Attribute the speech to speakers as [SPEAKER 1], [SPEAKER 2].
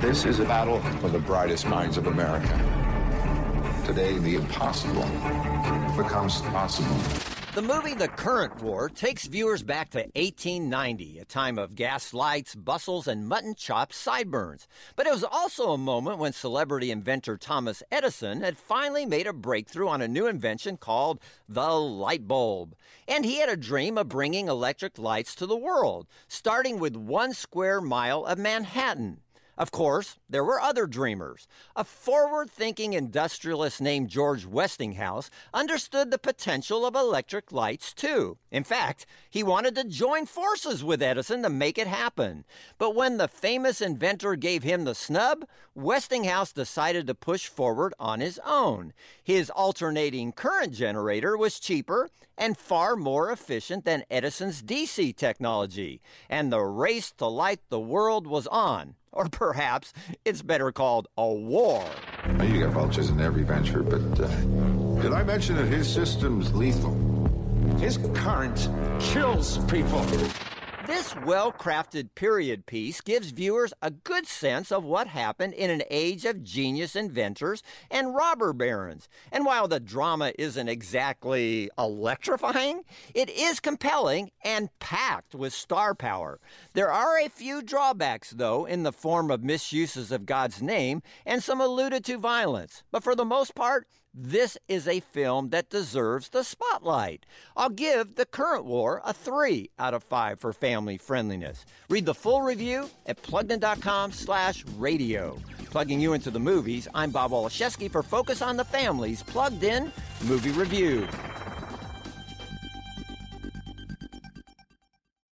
[SPEAKER 1] This is a battle for the brightest minds of America. Today, the impossible becomes possible.
[SPEAKER 2] The movie The Current War takes viewers back to 1890, a time of gas lights, bustles, and mutton chop sideburns. But it was also a moment when celebrity inventor Thomas Edison had finally made a breakthrough on a new invention called the light bulb. And he had a dream of bringing electric lights to the world, starting with one square mile of Manhattan. Of course, there were other dreamers. A forward thinking industrialist named George Westinghouse understood the potential of electric lights too. In fact, he wanted to join forces with Edison to make it happen. But when the famous inventor gave him the snub, Westinghouse decided to push forward on his own. His alternating current generator was cheaper and far more efficient than Edison's DC technology. And the race to light the world was on. Or perhaps it's better called a war.
[SPEAKER 1] You got vultures in every venture, but uh, did I mention that his system's lethal? His current kills people.
[SPEAKER 2] This well crafted period piece gives viewers a good sense of what happened in an age of genius inventors and robber barons. And while the drama isn't exactly electrifying, it is compelling and packed with star power. There are a few drawbacks, though, in the form of misuses of God's name and some alluded to violence. But for the most part, this is a film that deserves the spotlight. I'll give The Current War a 3 out of 5 for family friendliness. Read the full review at pluggedin.com slash radio. Plugging you into the movies, I'm Bob Waliszewski for Focus on the Family's Plugged In Movie Review.